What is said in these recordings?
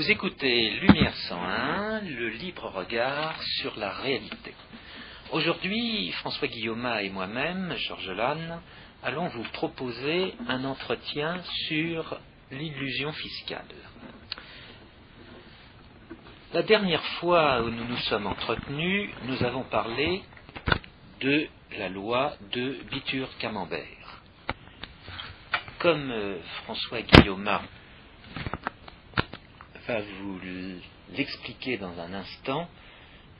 Vous écoutez Lumière 101, le libre regard sur la réalité. Aujourd'hui, François Guillaume et moi-même, Georges Lannes, allons vous proposer un entretien sur l'illusion fiscale. La dernière fois où nous nous sommes entretenus, nous avons parlé de la loi de Bitur-Camembert. Comme euh, François Guillaume va vous l'expliquer dans un instant,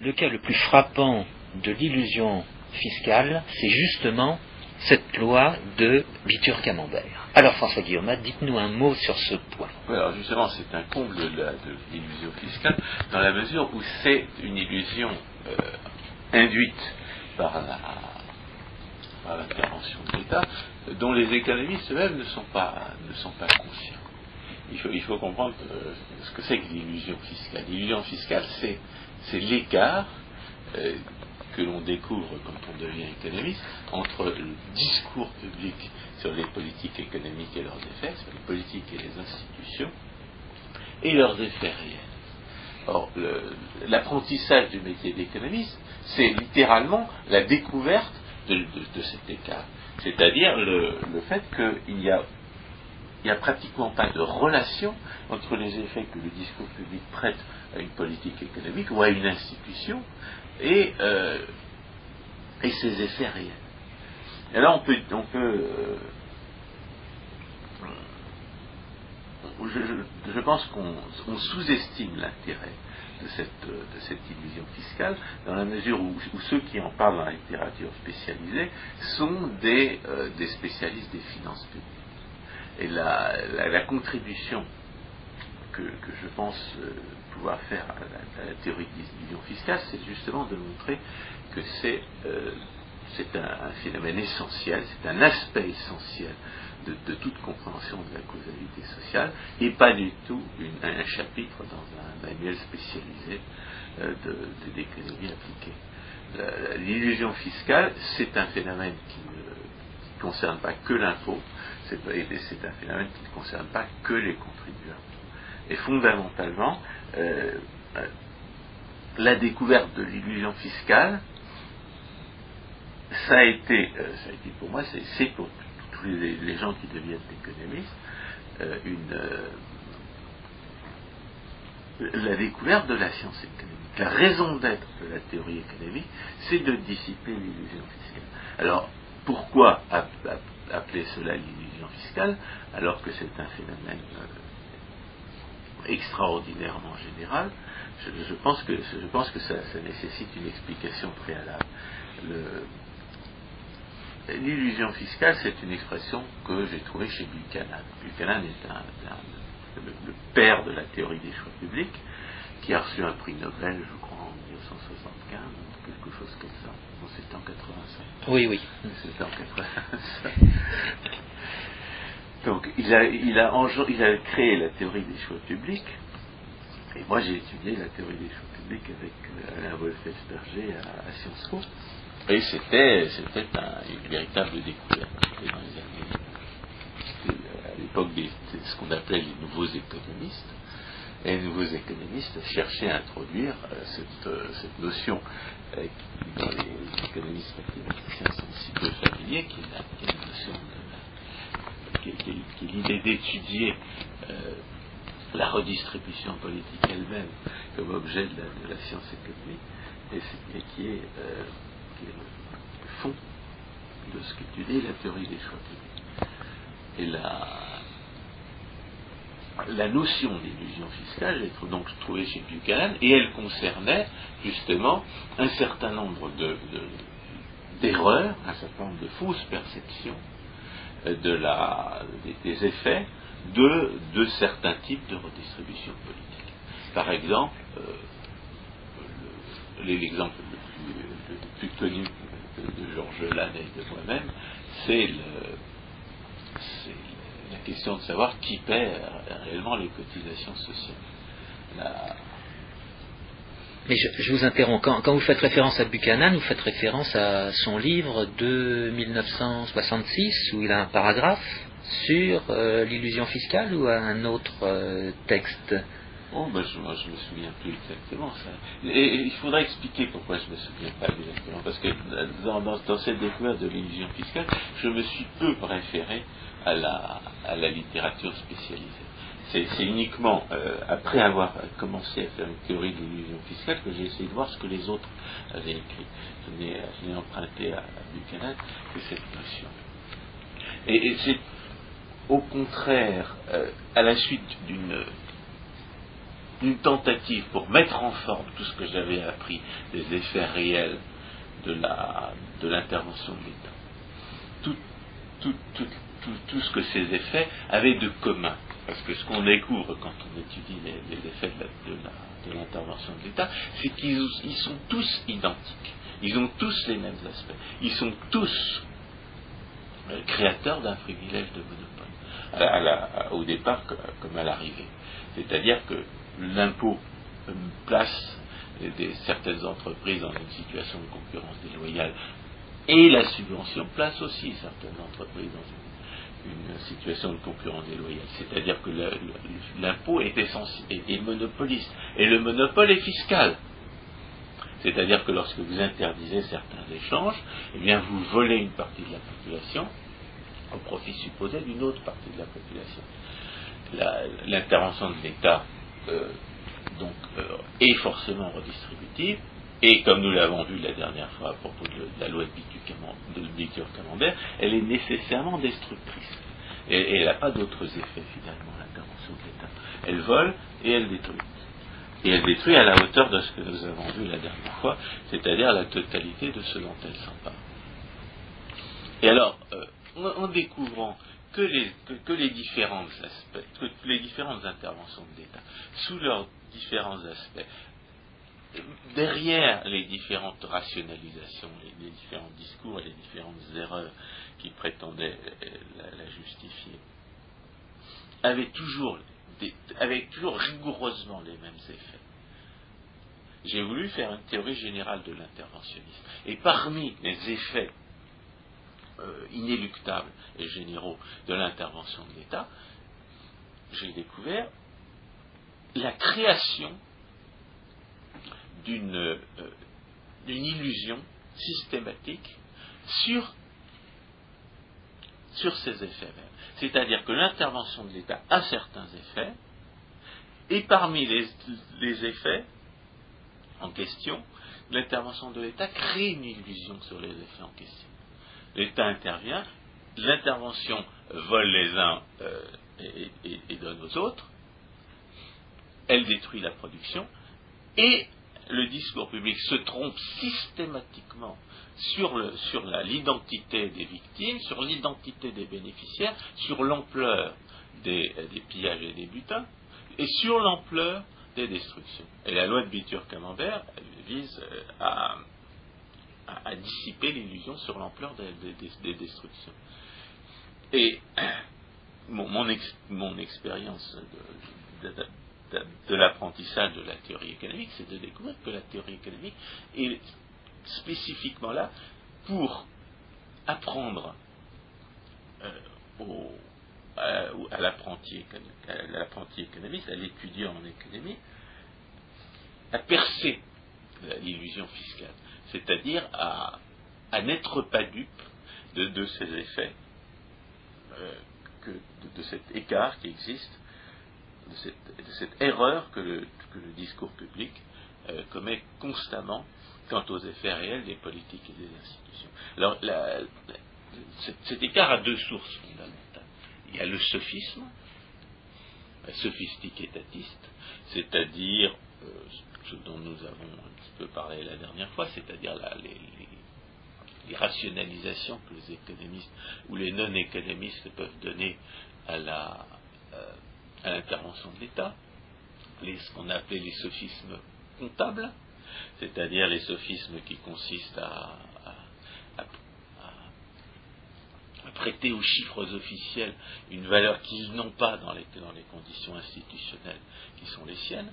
le cas le plus frappant de l'illusion fiscale, c'est justement cette loi de Bitur-Camembert. Alors François Guillaume, dites-nous un mot sur ce point. alors justement, c'est un comble de l'illusion fiscale, dans la mesure où c'est une illusion euh, induite par l'intervention de l'État, dont les économistes eux-mêmes pas, ne sont pas conscients. Il faut, comprendre euh, ce que c'est que l'illusion fiscale. L'illusion fiscale, c'est l'écart euh, que l'on découvre quand on devient économiste entre le discours public sur les politiques économiques et leurs effets, sur les politiques et les institutions, et leurs effets réels. Or, l'apprentissage du métier d'économiste, c'est littéralement la découverte de, cet écart. C'est-à-dire le, fait qu'il n'y a, a pratiquement pas de relation entre les effets que le discours public prête à une politique économique ou à une institution et, euh, et ses effets réels. Et là, on peut, on peut euh, je, pense qu'on sous-estime l'intérêt de cette, cette, illusion fiscale, dans la mesure où, ceux qui en parlent dans la littérature spécialisée sont des, euh, des spécialistes des finances publiques. Et la, contribution que, je pense pouvoir faire à la, théorie de l'illusion fiscale, c'est justement de montrer que c'est euh, un, phénomène essentiel, c'est un aspect essentiel de, toute compréhension de la causalité sociale, et pas du tout un chapitre dans un manuel spécialisé euh, d'économie appliquée. L'illusion fiscale, c'est un phénomène qui ne concerne pas que l'impôt, c'est un phénomène qui ne concerne pas que les contribuables. Et fondamentalement, euh, euh, la découverte de l'illusion fiscale, ça a été, euh, ça a été pour moi, c'est pour tous les, gens qui deviennent économistes, la découverte de la science économique. La raison d'être de la théorie économique, c'est de dissiper l'illusion fiscale. Alors, pourquoi appeler cela l'illusion fiscale alors que c'est un phénomène extraordinairement général, je, pense que, ça, nécessite une explication préalable. L'illusion fiscale, c'est une expression que j'ai trouvée chez Buchanan. Buchanan est le, père de la théorie des choix publics, qui a reçu un prix Nobel, je crois, en 1975, quelque chose comme ça. En 85. Oui, oui. C'était en 85. Donc, il a, il, a, il a créé la théorie des choix publics, et moi j'ai étudié la théorie des choix publics avec euh, Alain Wolf-Esperger à, Sciences Po, et c'était, c'était une véritable découverte. Dans les années, euh, à l'époque de ce qu'on appelait les nouveaux économistes, les nouveaux économistes cherchaient à introduire euh, cette, cette, notion qui, dans les économistes mathématiciens sont si peu familiers, qui est de qui, l'idée d'étudier euh, la redistribution politique elle-même comme objet de la, science économique, et, qui, est, euh, le fond de ce qu'étudie la théorie des choix publics. Et la notion d'illusion fiscale est donc trouvée chez Buchanan, et elle concernait justement un certain nombre d'erreurs, un certain nombre de fausses perceptions la, des, effets de, certains types de redistribution politique. Par exemple, euh, l'exemple le, plus, connu de, Georges Lannes et de moi-même, c'est la question de savoir qui paie réellement les cotisations sociales. Mais je, vous interromps. Quand, vous faites référence à Buchanan, vous faites référence à son livre de 1966 où il a un paragraphe sur euh, l'illusion fiscale ou à un autre euh, texte? Oh, ben je, moi, je me souviens plus exactement ça. Et, il faudrait expliquer pourquoi je me souviens pas exactement. Parce que dans, dans, cette découverte de l'illusion fiscale, je me suis peu préféré à la, à la littérature spécialisée. C'est uniquement euh, après avoir commencé à faire une théorie de l'illusion fiscale que j'ai essayé de voir ce que les autres avaient écrit. Je n'ai emprunté à, Buchanan que cette notion. Et, c'est au contraire, euh, à la suite d'une une tentative pour mettre en forme tout ce que j'avais appris des effets réels de l'intervention de l'État. Tout, tout, tout, tout, ce que ces effets avaient de commun. Parce que ce qu'on découvre quand on étudie les, effets de l'intervention de l'État, c'est qu'ils sont tous identiques. Ils ont tous les mêmes aspects. Ils sont tous euh, créateurs d'un privilège de monopole. au départ comme à l'arrivée. C'est-à-dire que l'impôt place des, certaines entreprises dans une situation de concurrence déloyale et la subvention place aussi certaines entreprises dans une, situation de concurrence déloyale. C'est-à-dire que l'impôt est, est, monopoliste et le monopole est fiscal. C'est-à-dire que lorsque vous interdisez certains échanges, eh bien vous volez une partie de la population au profit supposé d'une autre partie de la population. L'intervention de l'État euh, donc, euh, est forcément redistributive, et comme nous l'avons vu la dernière fois à propos de, la loi de Bitur-Camembert, elle est nécessairement destructrice. Et, elle n'a pas d'autres effets finalement, l'intervention de l'État. Elle vole et elle détruit. Et elle détruit à la hauteur de ce que nous avons vu la dernière fois, c'est-à-dire la totalité de ce dont elle s'empare. Et alors, euh, en, découvrant que les, que, les différents aspects, que les différentes interventions de l'État, sous leurs différents aspects, derrière les différentes rationalisations, les, différents discours et les différentes erreurs qui prétendaient la, justifier, avaient toujours, avaient toujours rigoureusement les mêmes effets. J'ai voulu faire une théorie générale de l'interventionnisme. Et parmi les effets euh, inéluctables et généraux de l'intervention de l'État, j'ai découvert la création d'une euh, illusion systématique sur, sur ces effets. C'est-à-dire que l'intervention de l'État a certains effets, et parmi les effets en question, l'intervention de l'État crée une illusion sur les effets en question l'État intervient, l'intervention vole les uns euh, et, donne aux autres, elle détruit la production, et le discours public se trompe systématiquement sur, l'identité des victimes, sur l'identité des bénéficiaires, sur l'ampleur des, pillages et des butins, et sur l'ampleur des destructions. Et la loi de Bitur-Camembert vise euh, à, à, dissiper l'illusion sur l'ampleur des, destructions. Et mon, expérience de, l'apprentissage de la théorie économique, c'est de découvrir que la théorie économique est spécifiquement là pour apprendre euh, à, l'apprenti économiste, à l'étudiant en économie, à percer l'illusion fiscale c'est-à-dire à, n'être pas dupe de, ces effets, euh, de, cet écart qui existe, de cette, erreur que le, discours public euh, commet constamment quant aux effets réels des politiques et des institutions. Alors, cet, écart a deux sources fondamentales. Il y a le sophisme, sophistique étatiste, c'est-à-dire euh, dont nous avons un petit peu parlé la dernière fois, c'est-à-dire les, rationalisations que les économistes ou les non-économistes peuvent donner à euh, à l'intervention de l'État, ce qu'on a appelé les sophismes comptables, c'est-à-dire les sophismes qui consistent à, prêter aux chiffres officiels une valeur qu'ils n'ont pas dans les, dans les conditions institutionnelles qui sont les siennes.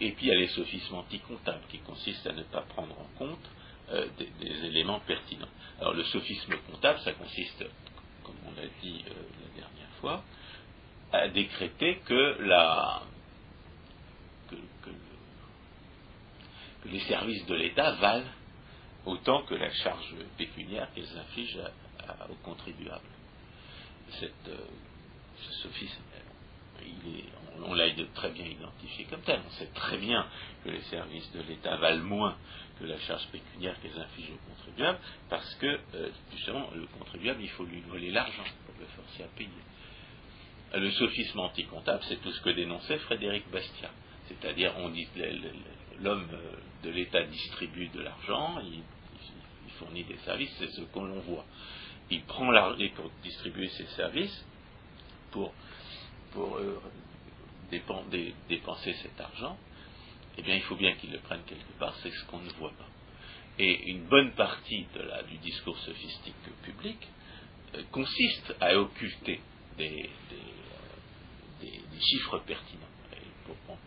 Et puis il y a les sophismes anticomptables qui consistent à ne pas prendre en compte euh, des, éléments pertinents. Alors le sophisme comptable, ça consiste, comme on l'a dit euh, la dernière fois, a décrété que, les services de l'État valent autant que la charge pécuniaire qu'elles infligent aux contribuables. Euh, sophisme, l'a très bien identifié comme tel. On sait très bien que les services de l'État valent moins que la charge pécuniaire qu'elles infligent aux contribuables, parce que euh, justement, le contribuable, il faut lui voler l'argent pour le forcer à payer. Le sophisme anti-comptable, c'est tout ce que dénonçait Frédéric Bastiat. C'est-à-dire, on dit l'homme euh, de l'État distribue de l'argent, il, fournit des services, c'est ce qu'on voit. Il prend l'argent pour distribuer ses services, pour, pour euh, dépenser cet argent, eh bien, il faut bien qu'il le prenne quelque part, c'est ce qu'on ne voit pas. Et une bonne partie du discours sophistique public euh, consiste à occulter des, chiffres pertinents.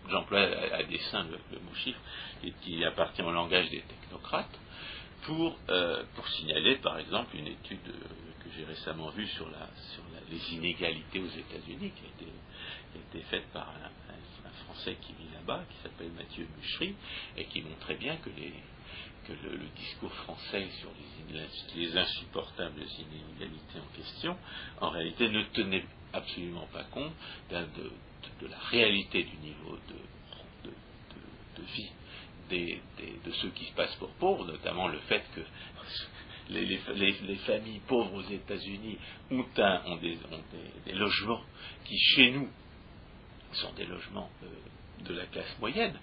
J'emploie à, dessein le, mot chiffre qui appartient au langage des technocrates pour, euh, signaler par exemple une étude que j'ai récemment vue sur les inégalités aux États-Unis qui a été, qui a été faite par un, Français qui vit là-bas, qui s'appelle Mathieu Bouchery, et qui montrait bien que, les, que le, discours français sur les, les, insupportables inégalités en question, en réalité, ne tenait absolument pas compte de, la réalité du niveau de, vie des, de ceux qui se passent pour pauvres, notamment le fait que les, les, familles pauvres aux États-Unis ont, ont, des, des, logements qui, chez nous, sont des logements euh, de la classe moyenne,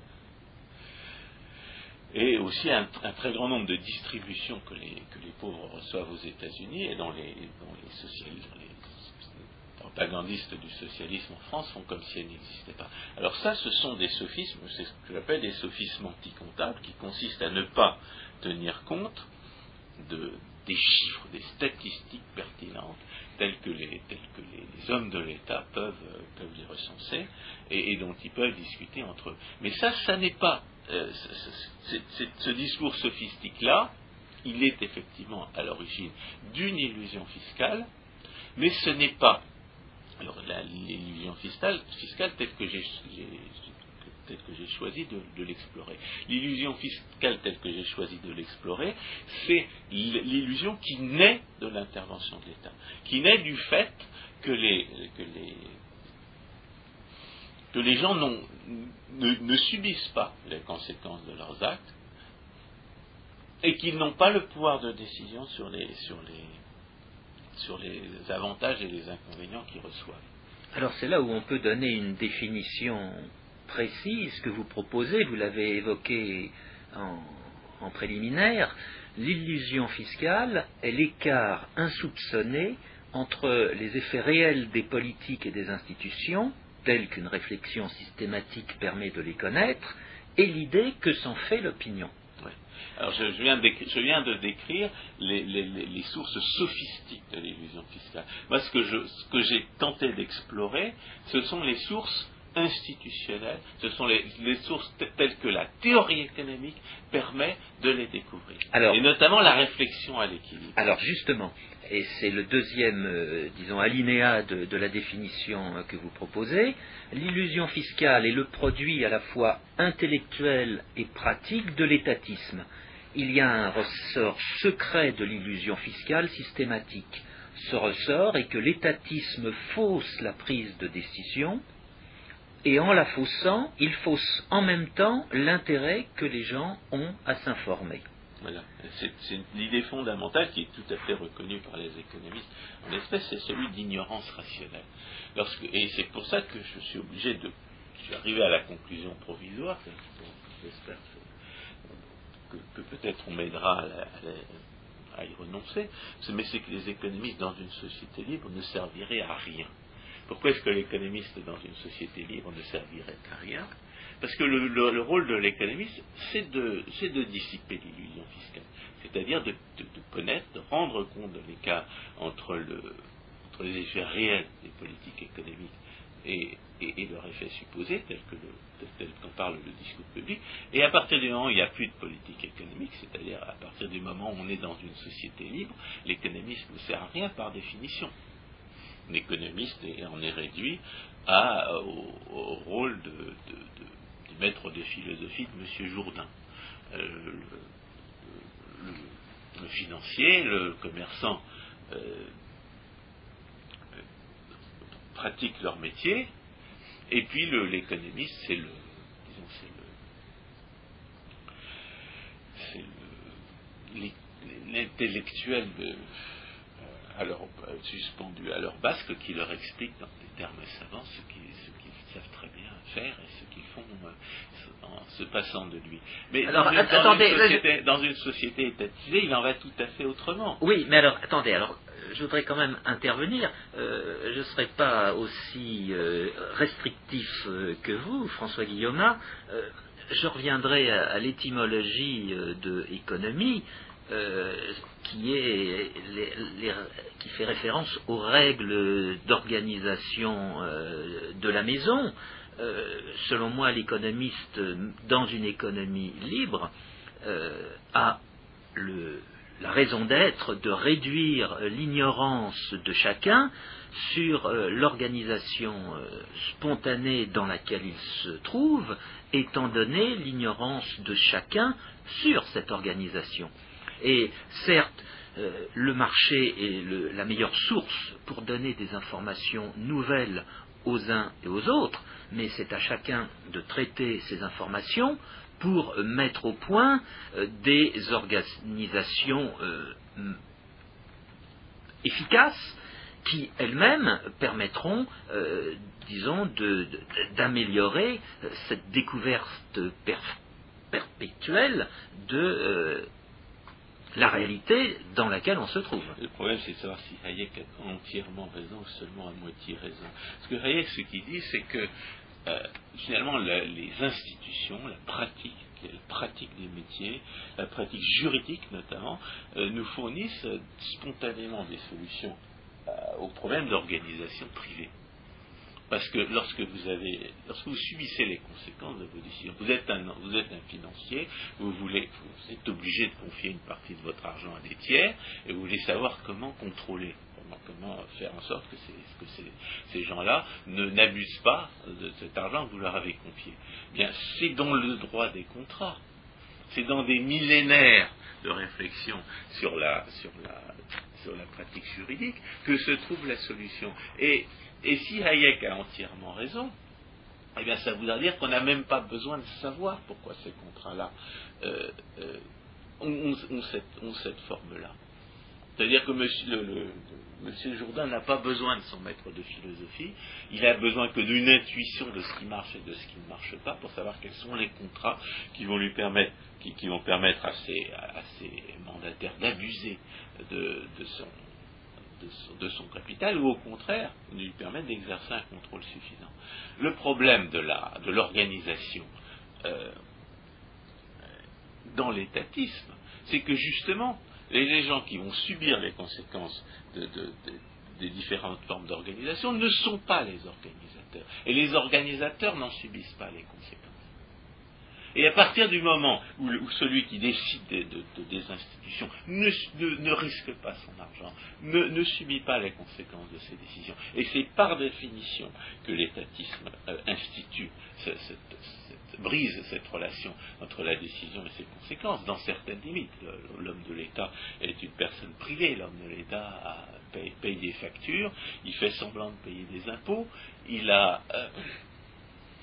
et aussi un, très grand nombre de distributions que les, que les pauvres reçoivent aux États-Unis et dont les, dont les, propagandistes du socialisme en France font comme si elles n'existaient pas. Alors ça, ce sont des sophismes, c'est ce que j'appelle des sophismes anticomptables, qui consistent à ne pas tenir compte de, des chiffres, des statistiques pertinentes telles que les, hommes de l'État peuvent, euh, les recenser et, dont ils peuvent discuter entre eux. Mais ça, ça n'est pas. Euh, ce discours sophistique-là, il est effectivement à l'origine d'une illusion fiscale, mais ce n'est pas. L'illusion fiscale telle que j'ai telle que j'ai choisi de, l'explorer. L'illusion fiscale telle que j'ai choisi de l'explorer, c'est l'illusion qui naît de l'intervention de l'État, qui naît du fait que les, que les, que les gens ne, ne, subissent pas les conséquences de leurs actes et qu'ils n'ont pas le pouvoir de décision sur les, sur les, sur les avantages et les inconvénients qu'ils reçoivent. Alors c'est là où on peut donner une définition précise que vous proposez, vous l'avez évoqué en, préliminaire, l'illusion fiscale est l'écart insoupçonné entre les effets réels des politiques et des institutions, tels qu'une réflexion systématique permet de les connaître, et l'idée que s'en fait l'opinion. Alors je, viens de décrire les, sources sophistiques de l'illusion fiscale. Moi, ce que j'ai tenté d'explorer, ce sont les sources institutionnelles, ce sont les, sources telles que la théorie économique permet de les découvrir. et notamment la réflexion à l'équilibre. Alors justement, et c'est le deuxième, euh, disons, alinéa de, la définition euh, que vous proposez, l'illusion fiscale est le produit à la fois intellectuel et pratique de l'étatisme. Il y a un ressort secret de l'illusion fiscale systématique. Ce ressort est que l'étatisme fausse la prise de décision, et en la faussant, il fausse en même temps l'intérêt que les gens ont à s'informer. Voilà. C'est l'idée fondamentale qui est tout à fait reconnue par les économistes en espèce, c'est celui d'ignorance rationnelle. et c'est pour ça que je suis obligé de. Je à la conclusion provisoire, j'espère que, peut-être on m'aidera à, y renoncer, mais c'est que les économistes dans une société libre ne serviraient à rien. Pourquoi est-ce que l'économiste dans une société libre ne servirait à rien? Parce que le, rôle de l'économiste, c'est de, dissiper l'illusion fiscale, c'est-à-dire de, connaître, de rendre compte de l'écart entre, les effets réels des politiques économiques et, leur effet tel qu'en parle le discours public, et à partir du moment où il n'y a plus de politique économique, c'est-à-dire à partir du moment où on est dans une société libre, l'économiste ne sert à rien par définition. Économiste et en est réduit à, au, rôle de, maître de philosophie de M. Jourdain. le, financier, le commerçant pratiquent leur métier, et puis l'économiste, c'est le, c'est l'intellectuel euh, suspendu à leur basque qui leur explique dans des termes savants ce qu'ils savent très bien faire et ce qu'ils font euh, en se passant de lui. Mais dans, une, société, dans, une société, étatisée, il en va tout à fait autrement. Oui, mais alors, attendez, alors je voudrais quand même intervenir. Euh, je ne serai pas aussi euh, restrictif euh, que vous, François Guillaume. je reviendrai à, l'étymologie de économie, qui, est qui fait référence aux règles d'organisation de la maison. selon moi, l'économiste, dans une économie libre, a la raison d'être de réduire l'ignorance de chacun sur euh, l'organisation euh, spontanée dans laquelle il se trouve, étant donné l'ignorance de chacun sur cette organisation. Et certes, euh, le marché est la meilleure source pour donner des informations nouvelles aux uns et aux autres, mais c'est à chacun de traiter ces informations pour mettre au point euh, des organisations euh, efficaces qui elles-mêmes permettront, disons, d'améliorer cette découverte perpétuelle de la réalité dans laquelle on se trouve. Le problème, c'est de savoir si Hayek a entièrement raison ou seulement à moitié raison. Parce que Hayek, ce qu'il dit, c'est que euh, finalement, les institutions, la pratique, la pratique des métiers, la pratique juridique notamment, euh, nous fournissent euh, spontanément des solutions aux problèmes d'organisation privée. Parce que lorsque vous avez, lorsque vous subissez les conséquences de vos décisions, vous êtes un, vous êtes un financier, vous voulez, vous êtes obligé de confier une partie de votre argent à des tiers, et vous voulez savoir comment contrôler comment faire en sorte que, ces, gens-là n'abusent pas de cet argent que vous leur avez confié Bien, c'est dans le droit des contrats, c'est dans des millénaires de réflexion sur la, sur sur la pratique juridique que se trouve la solution. Et, si Hayek a entièrement raison, eh bien, ça voudra dire qu'on n'a même pas besoin de savoir pourquoi ces contrats-là euh, euh, ont, cette forme-là. C'est-à-dire que monsieur, Jourdain n'a pas besoin de son maître de philosophie, il a besoin que d'une intuition de ce qui marche et de ce qui ne marche pas pour savoir quels sont les contrats qui vont lui permettre, qui, vont permettre à ses, mandataires d'abuser de, son, capital ou au contraire lui permettre d'exercer un contrôle suffisant. Le problème de l'organisation euh, dans l'étatisme, c'est que justement, les gens qui vont subir les conséquences des différentes formes d'organisation ne sont pas les organisateurs. Et les organisateurs n'en subissent pas les conséquences. Et à partir du moment où, celui qui décide des institutions ne, risque pas son argent, ne, subit pas les conséquences de ses décisions, et c'est par définition que l'étatisme euh, institue brise cette relation entre la décision et ses conséquences, dans certaines limites. L'homme de l'État est une personne privée, l'homme de l'État paye, des factures, il fait semblant de payer des impôts, il a... Euh,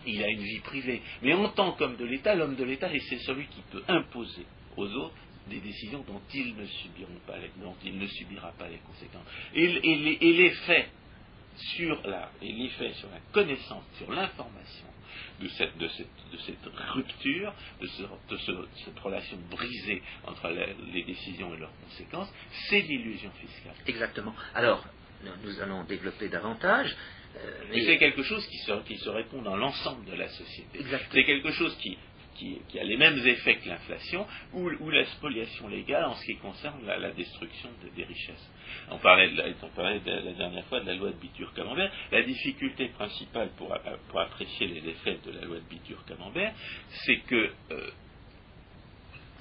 il a une vie privée. Mais en tant qu'homme de l'État, l'homme de l'État, c'est celui qui peut imposer aux autres des décisions dont ils ne subiront pas les, dont il ne subira pas les conséquences. Et, l'effet sur la, sur la connaissance, sur l'information de cette, de, cette, de cette, rupture, de, cette relation brisée entre les décisions et leurs conséquences, c'est l'illusion fiscale. Exactement. Alors, nous allons développer davantage. Euh, mais c'est quelque chose qui se, qui se répond dans l'ensemble de la société. C'est quelque chose qui, qui, a les mêmes effets que l'inflation ou, la spoliation légale en ce qui concerne la, destruction des richesses. On parlait, de la, on parlait de la, dernière fois de la loi de Bitur-Camembert. La difficulté principale pour, pour, apprécier les effets de la loi de Bitur-Camembert, c'est que euh,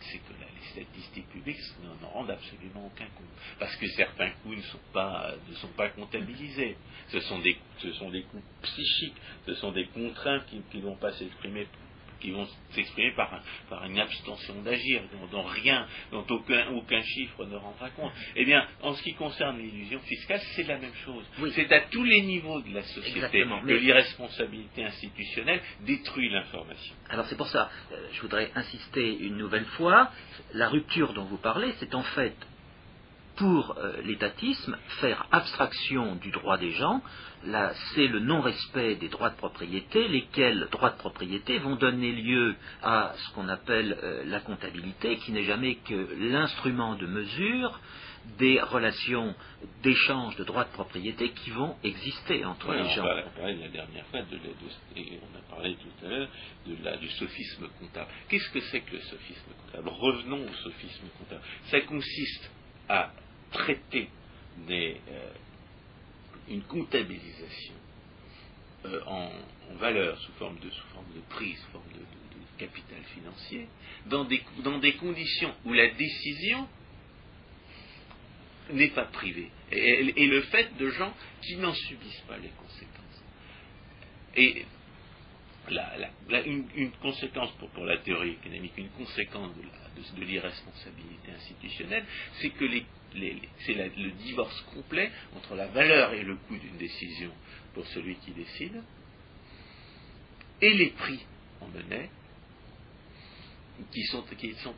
que statistiques publiques n'en rendent absolument aucun compte. Parce que certains coûts ne sont pas, comptabilisés. Ce sont, des, ce sont des coûts psychiques, ce sont des contraintes qui ne vont pas s'exprimer qui vont s'exprimer par, par, une abstention d'agir, dont, rien, dont aucun, aucun chiffre ne rendra compte. Eh bien, en ce qui concerne l'illusion fiscale, c'est la même chose. C'est à tous les niveaux de la société que l'irresponsabilité institutionnelle détruit l'information. Alors c'est pour ça, euh, je voudrais insister une nouvelle fois, la rupture dont vous parlez, c'est en fait pour euh, l'étatisme, faire abstraction du droit des gens, c'est le non-respect des droits de propriété, lesquels droits de propriété vont donner lieu à ce qu'on appelle euh, la comptabilité, qui n'est jamais que l'instrument de mesure des relations d'échange de droits de propriété qui vont exister entre les gens. On parlait la dernière fois, de, et on a parlé tout à l'heure, du sophisme comptable. Qu'est-ce que c'est que le sophisme comptable? Revenons au sophisme comptable. Ça consiste à traiter euh, une comptabilisation euh, en, valeur sous forme de sous forme de prix, sous forme de, capital financier, dans des, dans des conditions où la décision n'est pas privée, et, le fait de gens qui n'en subissent pas les conséquences. Et une, conséquence pour, la théorie économique, une conséquence de l'irresponsabilité institutionnelle, c'est que c'est le divorce complet entre la valeur et le coût d'une décision pour celui qui décide et les prix en monnaie qui sont,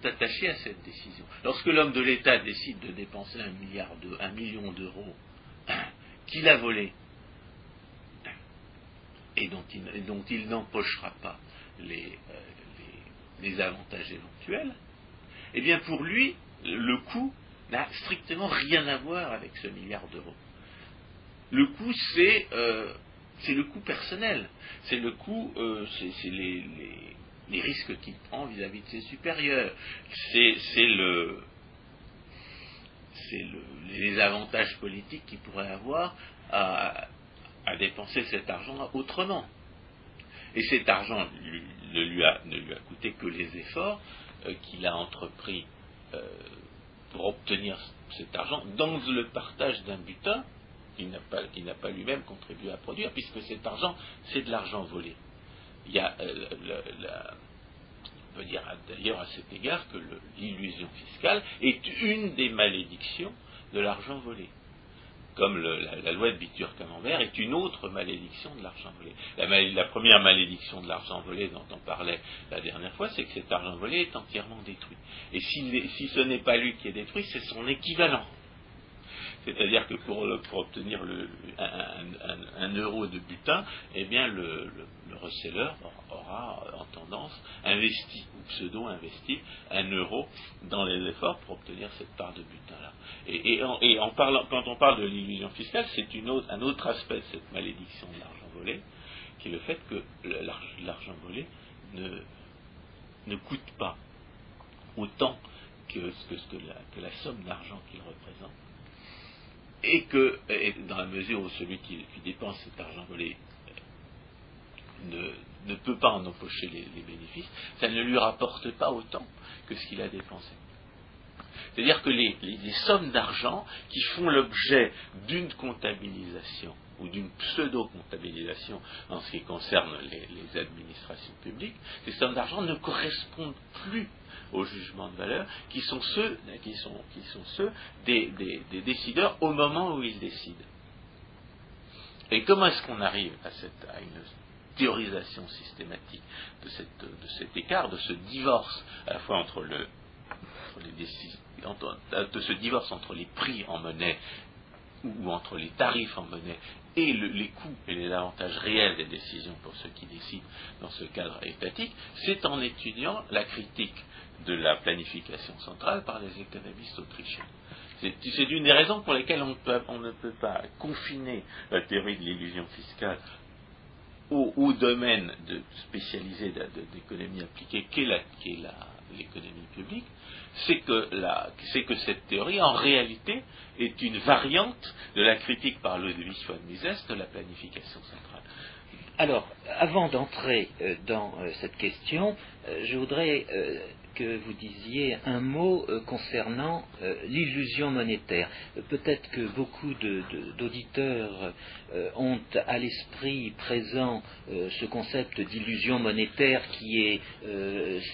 attachés à cette décision. Lorsque l'homme de l'État décide de dépenser un, milliard million d'euros qu'il a volé et dont il, n'empochera pas les, euh, les avantages éventuels, eh bien pour lui, le coût n'a strictement rien à voir avec ce milliard d'euros. Le coût, c'est euh, le coût personnel, c'est le coût, euh, c'est les, risques qu'il prend vis-à-vis de ses supérieurs, c'est le les avantages politiques qu'il pourrait avoir à, à, dépenser cet argent autrement. Et cet argent ne, lui a, ne lui a coûté que les efforts euh, qu'il a entrepris pour obtenir cet argent dans le partage d'un butin qu'il n'a pas, pas lui-même contribué à produire, puisque cet argent, c'est de l'argent volé. Il y a, euh, on peut dire d'ailleurs à cet égard que l'illusion fiscale est une des malédictions de l'argent volé comme la, loi de Bitur-Camembert, est une autre malédiction de l'argent volé. La, première malédiction de l'argent volé dont on parlait la dernière fois, c'est que cet argent volé est entièrement détruit. Et si ce n'est pas lui qui est détruit, c'est son équivalent. C'est-à-dire que pour, obtenir un, euro de butin, eh bien le, le, aura en tendance investi ou pseudo-investi un euro dans les efforts pour obtenir cette part de butin-là. Et, en, parlant, quand on parle de l'illusion fiscale, c'est un autre aspect de cette malédiction de l'argent volé, qui est le fait que l'argent volé ne, coûte pas autant que, la somme d'argent qu'il représente et que, dans la mesure où celui qui, dépense cet argent volé ne, peut pas en empocher les, bénéfices, ça ne lui rapporte pas autant que ce qu'il a dépensé. C'est-à-dire que les, sommes d'argent qui font l'objet d'une comptabilisation ou d'une pseudo-comptabilisation en ce qui concerne les administrations publiques, ces sommes d'argent ne correspondent plus au jugement de valeur, qui sont ceux, qui sont, qui sont ceux des, décideurs au moment où ils décident. Et comment est-ce qu'on arrive à, cette, à une théorisation systématique de, cette, de, cet écart, de ce divorce à la fois entre le les entre, de ce divorce entre les prix en monnaie ou entre les tarifs en monnaie et les coûts et les avantages réels des décisions pour ceux qui décident dans ce cadre étatique, c'est en étudiant la critique de la planification centrale par les économistes autrichiens. C'est une des raisons pour lesquelles on, ne peut pas confiner la théorie de l'illusion fiscale au, domaine spécialisé d'économie appliquée qu'est l'économie publique, c'est que, que, cette théorie, en réalité, est une variante de la critique par Ludwig von Mises de la planification centrale. Alors, avant d'entrer euh, dans euh, cette question, euh, je voudrais que vous disiez un mot euh, concernant euh, l'illusion monétaire. Peut-être que beaucoup d'auditeurs ont à l'esprit présent ce concept d'illusion monétaire qui est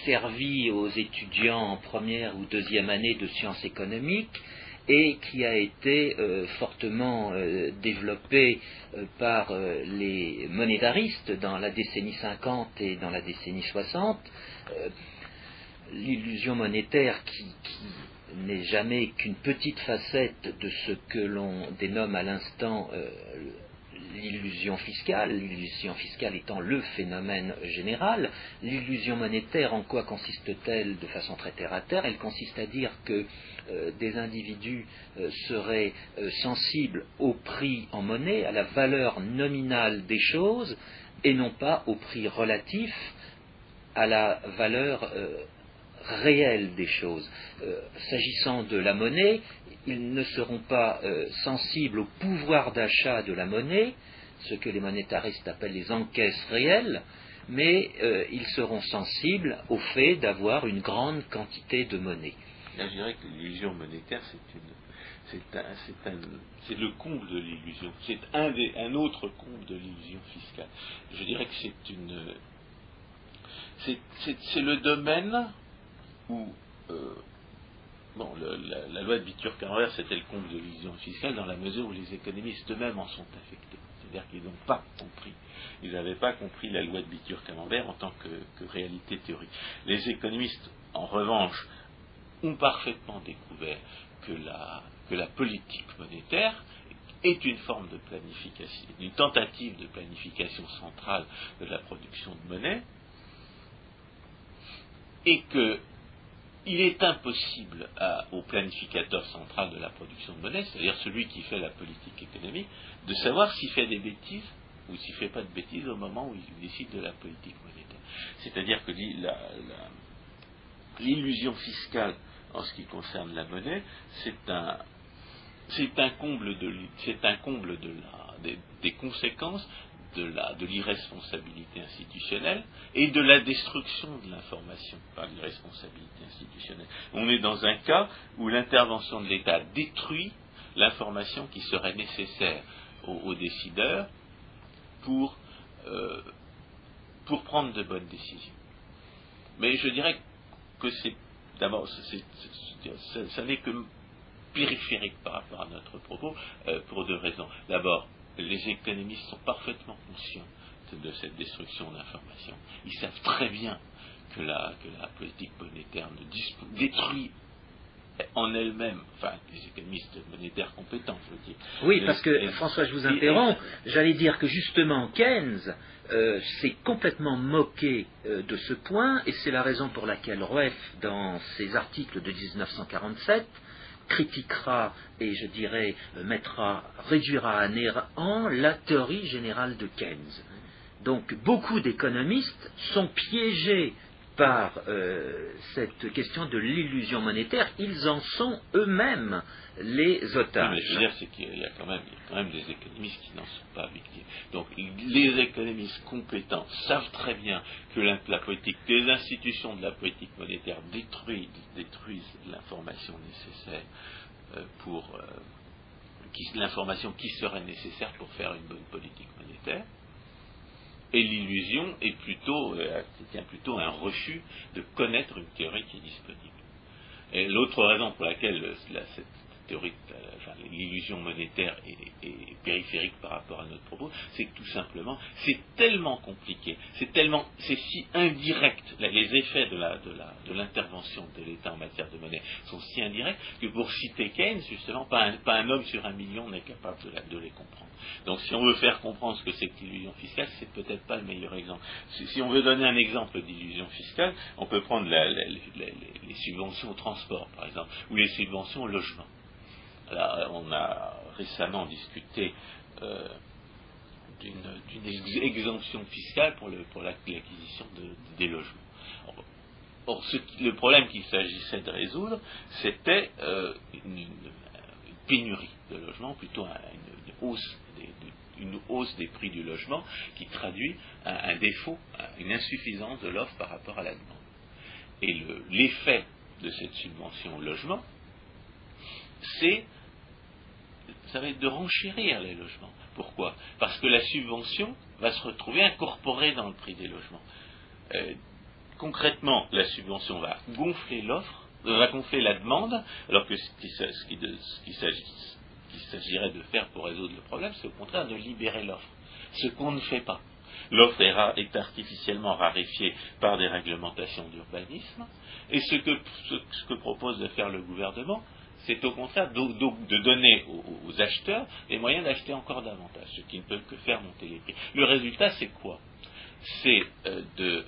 servi aux étudiants en première ou deuxième année de sciences économiques et qui a été fortement développé par les monétaristes dans la décennie 50 et dans la décennie 60 l'illusion monétaire qui, n'est jamais qu'une petite facette de ce que l'on dénomme à l'instant euh, l'illusion fiscale, l'illusion fiscale étant le phénomène général. L'illusion monétaire, en quoi consiste-t-elle de façon très terre à terre? Elle consiste à dire que euh, des individus euh, seraient sensibles au prix en monnaie, à la valeur nominale des choses, et non pas au prix relatif, à la valeur réel des choses. Euh, s'agissant de la monnaie, ils ne seront pas euh, sensibles au pouvoir d'achat de la monnaie, ce que les monétaristes appellent les encaisses réelles, mais euh, ils seront sensibles au fait d'avoir une grande quantité de monnaie. Là, je dirais que l'illusion monétaire, c'est le comble de l'illusion. C'est un, un, autre comble de l'illusion fiscale. Je dirais que c'est une, c'est le domaine où euh, bon, la, loi de Bitur-Camembert, c'était le compte de l'illusion fiscale dans la mesure où les économistes eux-mêmes en sont affectés. C'est-à-dire qu'ils n'ont pas compris. Ils n'avaient pas compris la loi de Bitur-Camembert en tant que, réalité théorique. Les économistes, en revanche, ont parfaitement découvert que la, que la politique monétaire est une forme de planification, une tentative de planification centrale de la production de monnaie, et que il est impossible au planificateur central de la production de monnaie, c'est-à-dire celui qui fait la politique économique, de savoir s'il fait des bêtises ou s'il ne fait pas de bêtises au moment où il décide de la politique monétaire. C'est-à-dire que l'illusion fiscale en ce qui concerne la monnaie, c'est un, comble de, un comble des conséquences de l'irresponsabilité institutionnelle et de la destruction de l'information par l'irresponsabilité institutionnelle. On est dans un cas où l'intervention de l'État détruit l'information qui serait nécessaire aux, décideurs pour, euh, pour prendre de bonnes décisions. Mais je dirais que c'est d'abord, ça n'est que périphérique par rapport à notre propos, euh, pour deux raisons. D'abord, les économistes sont parfaitement conscients de cette destruction d'informations. Ils savent très bien que la, politique monétaire détruit en elle-même, enfin, les économistes monétaires compétents, je veux dire. Oui, parce que, François, je vous interromps, j'allais dire que justement, Keynes euh, s'est complètement moqué euh, de ce point, et c'est la raison pour laquelle Rueff, dans ses articles de 1947, critiquera et je dirais mettra, réduira à néant la théorie générale de Keynes. Donc beaucoup d'économistes sont piégés par euh, cette question de l'illusion monétaire, ils en sont eux-mêmes les otages. mais je veux dire, c'est qu'il y, a quand même des économistes qui n'en sont pas victimes. Donc les économistes compétents savent très bien que la, politique, des institutions de la politique monétaire détruisent, détruisent l'information nécessaire euh, pour euh, l'information qui serait nécessaire pour faire une bonne politique monétaire. Et l'illusion est plutôt, euh, tient plutôt un refus de connaître une théorie qui est disponible. Et l'autre raison pour laquelle euh, cette euh, l'illusion monétaire est, périphérique par rapport à notre propos, c'est que tout simplement, c'est tellement compliqué, c'est tellement, c'est si indirect, les effets de, la, l'intervention de l'État en matière de monnaie sont si indirects que pour citer Keynes, justement, pas un, homme sur un million n'est capable de, les comprendre. Donc si on veut faire comprendre ce que c'est que l'illusion fiscale, c'est peut-être pas le meilleur exemple. Si, on veut donner un exemple d'illusion fiscale, on peut prendre les subventions au transport, par exemple, ou les subventions au logement on a récemment discuté euh, d'une exemption fiscale pour, l'acquisition des logements. Or, le problème qu'il s'agissait de résoudre, c'était euh, une, pénurie de logements, plutôt une, hausse des, prix du logement qui traduit un, défaut, une insuffisance de l'offre par rapport à la demande. Et l'effet de cette subvention au logement, c'est ça va être de renchérir les logements. Pourquoi? Parce que la subvention va se retrouver incorporée dans le prix des logements. Euh, concrètement, la subvention va gonfler l'offre, va gonfler la demande, alors que ce qu'il s'agirait de faire pour résoudre le problème, c'est au contraire de libérer l'offre. Ce qu'on ne fait pas. L'offre est, artificiellement raréfiée par des réglementations d'urbanisme, et ce que propose de faire le gouvernement, c'est au contraire de, donner aux, acheteurs les moyens d'acheter encore davantage, ce qui ne peut que faire monter les prix. Le résultat, c'est quoi? C'est euh, euh,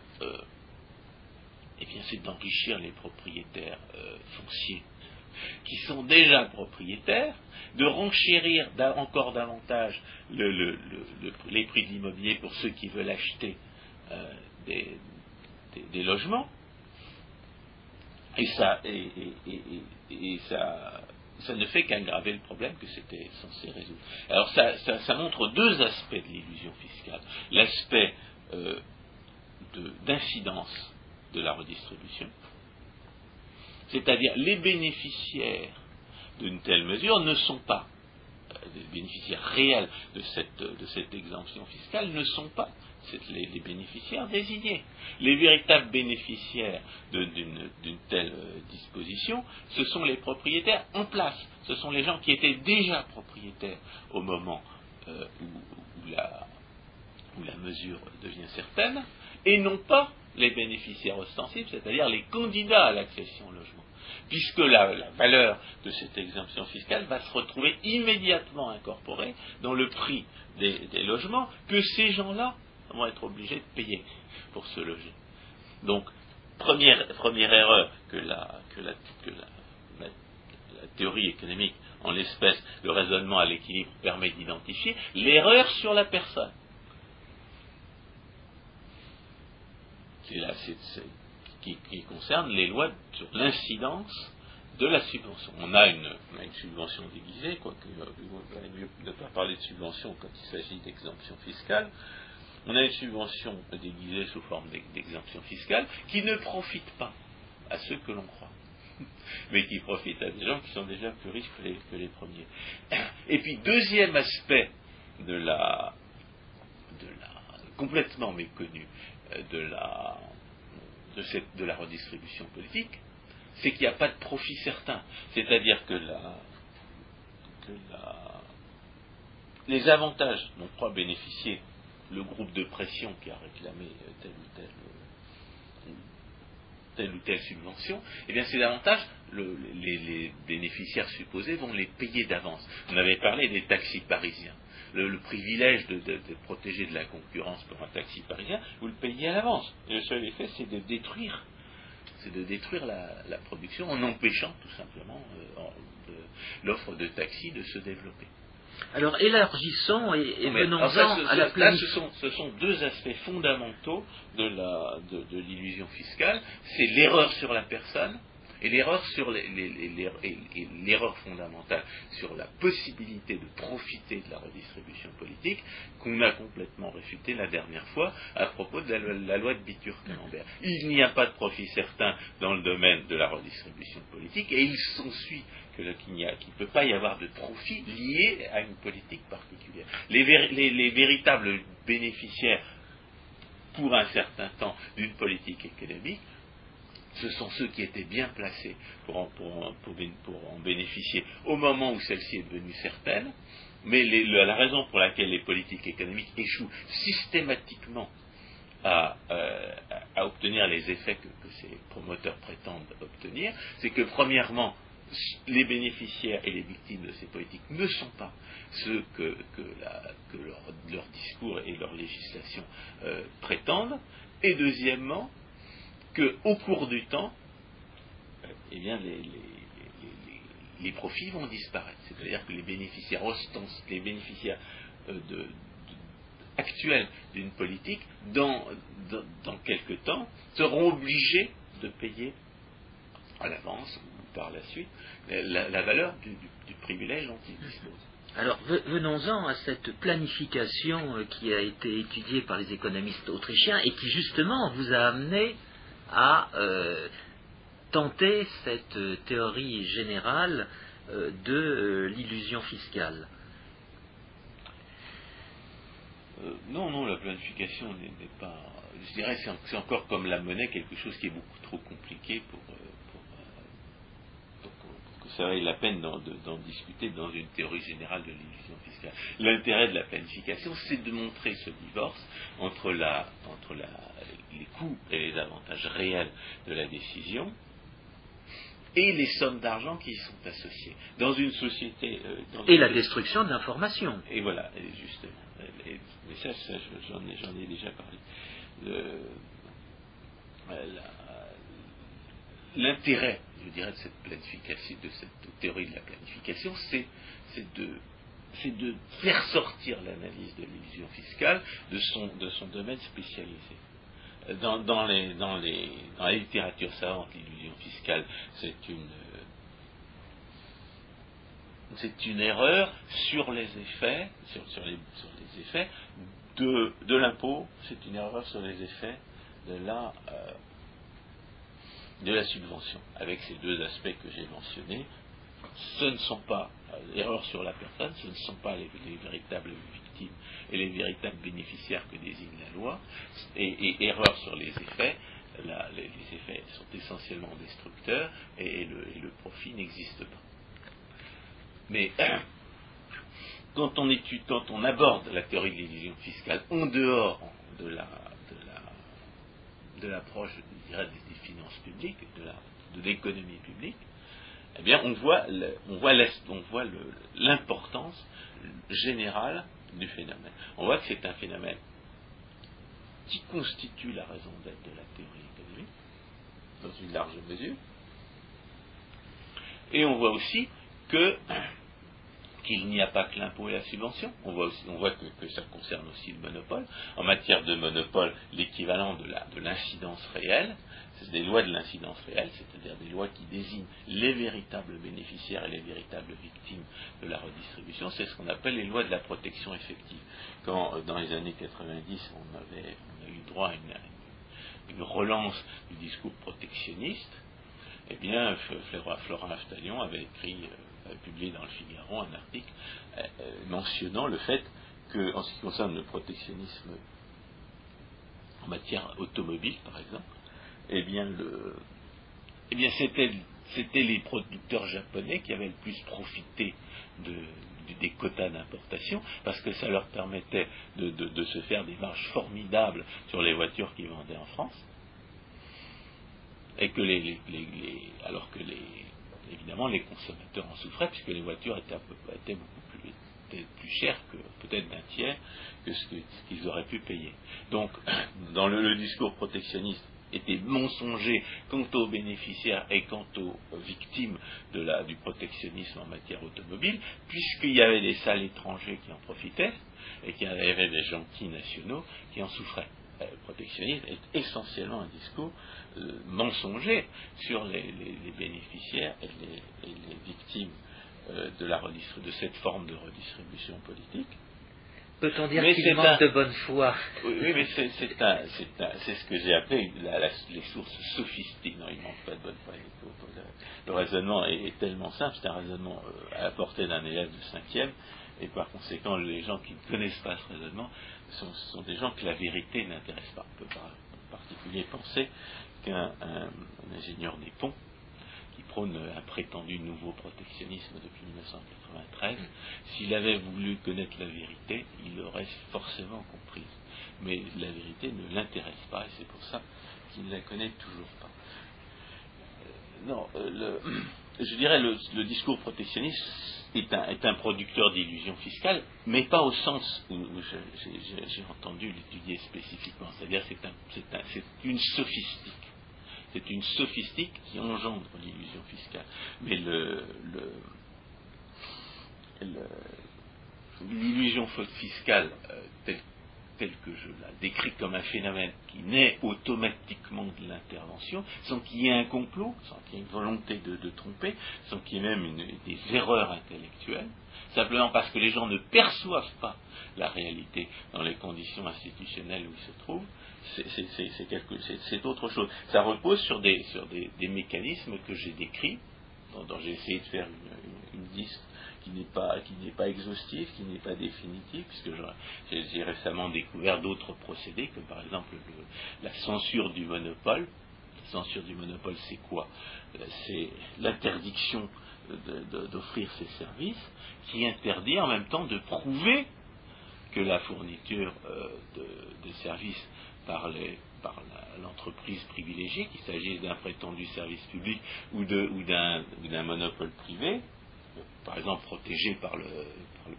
eh c'est d'enrichir les propriétaires euh, fonciers qui sont déjà propriétaires, de renchérir encore davantage les prix de l'immobilier pour ceux qui veulent acheter des logements, et ça, et, ça, ça ne fait qu'aggraver le problème que c'était censé résoudre. Alors ça, montre deux aspects de l'illusion fiscale. L'aspect euh, d'incidence de, la redistribution, c'est-à-dire les bénéficiaires d'une telle mesure ne sont pas, euh, les bénéficiaires réels de cette, de cette exemption fiscale ne sont pas c'est les, bénéficiaires désignés. Les véritables bénéficiaires d'une telle euh, disposition, ce sont les propriétaires en place. Ce sont les gens qui étaient déjà propriétaires au moment euh, où, la, mesure devient certaine, et non pas les bénéficiaires ostensibles, c'est-à-dire les candidats à l'accession au logement. Puisque la, valeur de cette exemption fiscale va se retrouver immédiatement incorporée dans le prix des logements que ces gens-là être obligés de payer pour se loger. Donc, première, première erreur que la, que la, théorie économique, en l'espèce, le raisonnement à l'équilibre permet d'identifier, l'erreur sur la personne. C'est là, qui, concerne les lois sur l'incidence de la subvention. On a une, subvention déguisée, quoique euh, il valait mieux ne pas parler de subvention quand il s'agit d'exemption fiscale, on a une subvention déguisée sous forme d'exemption fiscale qui ne profite pas à ceux que l'on croit, mais qui profite à des gens qui sont déjà plus riches que les, premiers. Et puis, deuxième aspect de la, de la complètement méconnu euh, de la, de, cette, de la redistribution politique, c'est qu'il n'y a pas de profit certain. C'est-à-dire que, la, que la, les avantages dont croit bénéficier le groupe de pression qui a réclamé telle ou telle, telle, ou telle subvention, eh bien c'est davantage les, bénéficiaires supposés vont les payer d'avance. On avait parlé des taxis parisiens. Le, privilège de, protéger de la concurrence pour un taxi parisien, vous le payez à l'avance. Et le seul effet, c'est de détruire de détruire la, production en empêchant tout simplement euh, l'offre de taxi de se développer. Alors élargissons et, venons-en à la Là, ce sont, ce sont, deux aspects fondamentaux de l'illusion de, fiscale. C'est l'erreur sur la personne et l'erreur sur l'erreur fondamentale sur la possibilité de profiter de la redistribution politique qu'on a complètement réfuté la dernière fois à propos de la, loi de Bitur-Camembert. Il n'y a pas de profit certain dans le domaine de la redistribution politique et il s'ensuit qu'il ne peut pas y avoir de profit lié à une politique particulière. Les, véritables bénéficiaires, pour un certain temps, d'une politique économique, ce sont ceux qui étaient bien placés pour en, bénéficier au moment où celle-ci est devenue certaine, mais la raison pour laquelle les politiques économiques échouent systématiquement à, euh, obtenir les effets que, ces promoteurs prétendent obtenir, c'est que premièrement, les bénéficiaires et les victimes de ces politiques ne sont pas ceux que, leur, discours et leur législation euh, prétendent, et deuxièmement, qu'au cours du temps, euh, eh bien, les, profits vont disparaître. C'est-à-dire que les bénéficiaires, euh, actuels d'une politique, dans, dans, quelque temps, seront obligés de payer à l'avance par la suite la, valeur du, privilège dont ils disposent. Alors venons-en à cette planification euh, qui a été étudiée par les économistes autrichiens et qui justement vous a amené a tenté cette théorie générale de l'illusion fiscale Non, non, la planification n'est pas. Je dirais que c'est encore comme la monnaie, quelque chose qui est beaucoup trop compliqué pour ça vaille la peine d'en discuter dans une théorie générale de l'illusion fiscale. L'intérêt de la planification, c'est de montrer ce divorce entre, les coûts et les avantages réels de la décision et les sommes d'argent qui y sont associées. Dans une société. Euh, et la destruction de l'information. Et voilà, justement. mais ça, j'en ai, déjà parlé. L'intérêt je dirais, de cette planification, de cette théorie de la planification, c'est de, faire sortir l'analyse de l'illusion fiscale de son, domaine spécialisé. Dans, la littérature savante, l'illusion fiscale, c'est une, erreur sur les effets, sur, les, effets de, de l'impôt, c'est une erreur sur les effets de la, euh, de la subvention, avec ces deux aspects que j'ai mentionnés, ce ne sont pas euh, erreurs sur la personne, ce ne sont pas les, véritables victimes et les véritables bénéficiaires que désigne la loi, et, erreurs sur les effets, les, effets sont essentiellement destructeurs et, le, profit n'existe pas. Mais quand on étudie, quand on aborde la théorie de l'illusion fiscale en dehors de l'approche, des finances publiques, de l'économie publique, eh bien, on voit, on voit l'importance générale du phénomène. On voit que c'est un phénomène qui constitue la raison d'être de la théorie économique, dans une large mesure. Et on voit aussi que qu'il n'y a pas que l'impôt et la subvention. On voit, on que, ça concerne aussi le monopole. En matière de monopole, l'équivalent de l'incidence réelle, c'est des lois de l'incidence réelle, c'est-à-dire des lois qui désignent les véritables bénéficiaires et les véritables victimes de la redistribution, c'est ce qu'on appelle les lois de la protection effective. Quand euh, dans les années 90, on, avait, a eu droit à une, relance du discours protectionniste, eh bien, Florent Aftalion avait écrit euh, publié dans le Figaro un article euh, euh, mentionnant le fait que, en ce qui concerne le protectionnisme en matière automobile, par exemple, eh bien, le, eh bien c'était, c'était les producteurs japonais qui avaient le plus profité de, des quotas d'importation, parce que ça leur permettait de, de, se faire des marges formidables sur les voitures qu'ils vendaient en France, et que les alors que les, évidemment, les consommateurs en souffraient puisque les voitures étaient, beaucoup plus, chères que peut-être d'un tiers que ce qu'ils auraient pu payer. Donc, dans le, discours protectionniste était mensonger quant aux bénéficiaires et quant aux victimes du protectionnisme en matière automobile, puisqu'il y avait des salles étrangers qui en profitaient et qu'il y avait des gentils nationaux qui en souffraient. Le protectionnisme est essentiellement un discours euh, mensonger sur les, bénéficiaires et les, victimes euh, de, la de cette forme de redistribution politique. Peut-on dire qu'il manque de bonne foi? Oui, mais c'est ce que j'ai appelé les sources sophistiques. Non, il ne manque pas de bonne foi. Le, raisonnement est, tellement simple, c'est un raisonnement euh, à la portée d'un élève de cinquième, et par conséquent, les gens qui ne connaissent pas ce raisonnement sont, sont des gens que la vérité n'intéresse pas. On peut en particulier penser qu'un ingénieur des ponts, qui prône un prétendu nouveau protectionnisme depuis 1993, s'il avait voulu connaître la vérité, il l'aurait forcément comprise. Mais la vérité ne l'intéresse pas et c'est pour ça qu'il ne la connaît toujours pas. Euh, non, euh, je dirais le, le discours protectionniste est un, est un producteur d'illusions fiscales, mais pas au sens où, j'ai entendu l'étudier spécifiquement. C'est-à-dire c'est un, c'est une sophistique. C'est une sophistique qui engendre l'illusion fiscale. Mais le, l'illusion fiscale euh, telle, tel que je la décris comme un phénomène qui naît automatiquement de l'intervention, sans qu'il y ait un complot, sans qu'il y ait une volonté de, tromper, sans qu'il y ait même des erreurs intellectuelles, simplement parce que les gens ne perçoivent pas la réalité dans les conditions institutionnelles où ils se trouvent, c'est autre chose. Ça repose sur des, mécanismes que j'ai décrits, dont, j'ai essayé de faire une liste qui n'est pas, qui n'est pas exhaustif, qui n'est pas définitif, puisque j'ai récemment découvert d'autres procédés, comme par exemple la censure du monopole. La censure du monopole, c'est quoi? Euh, C'est l'interdiction d'offrir ces services qui interdit en même temps de prouver que la fourniture euh, de, services par par l'entreprise privilégiée, qu'il s'agisse d'un prétendu service public ou d'un monopole privé, par exemple protégé par le,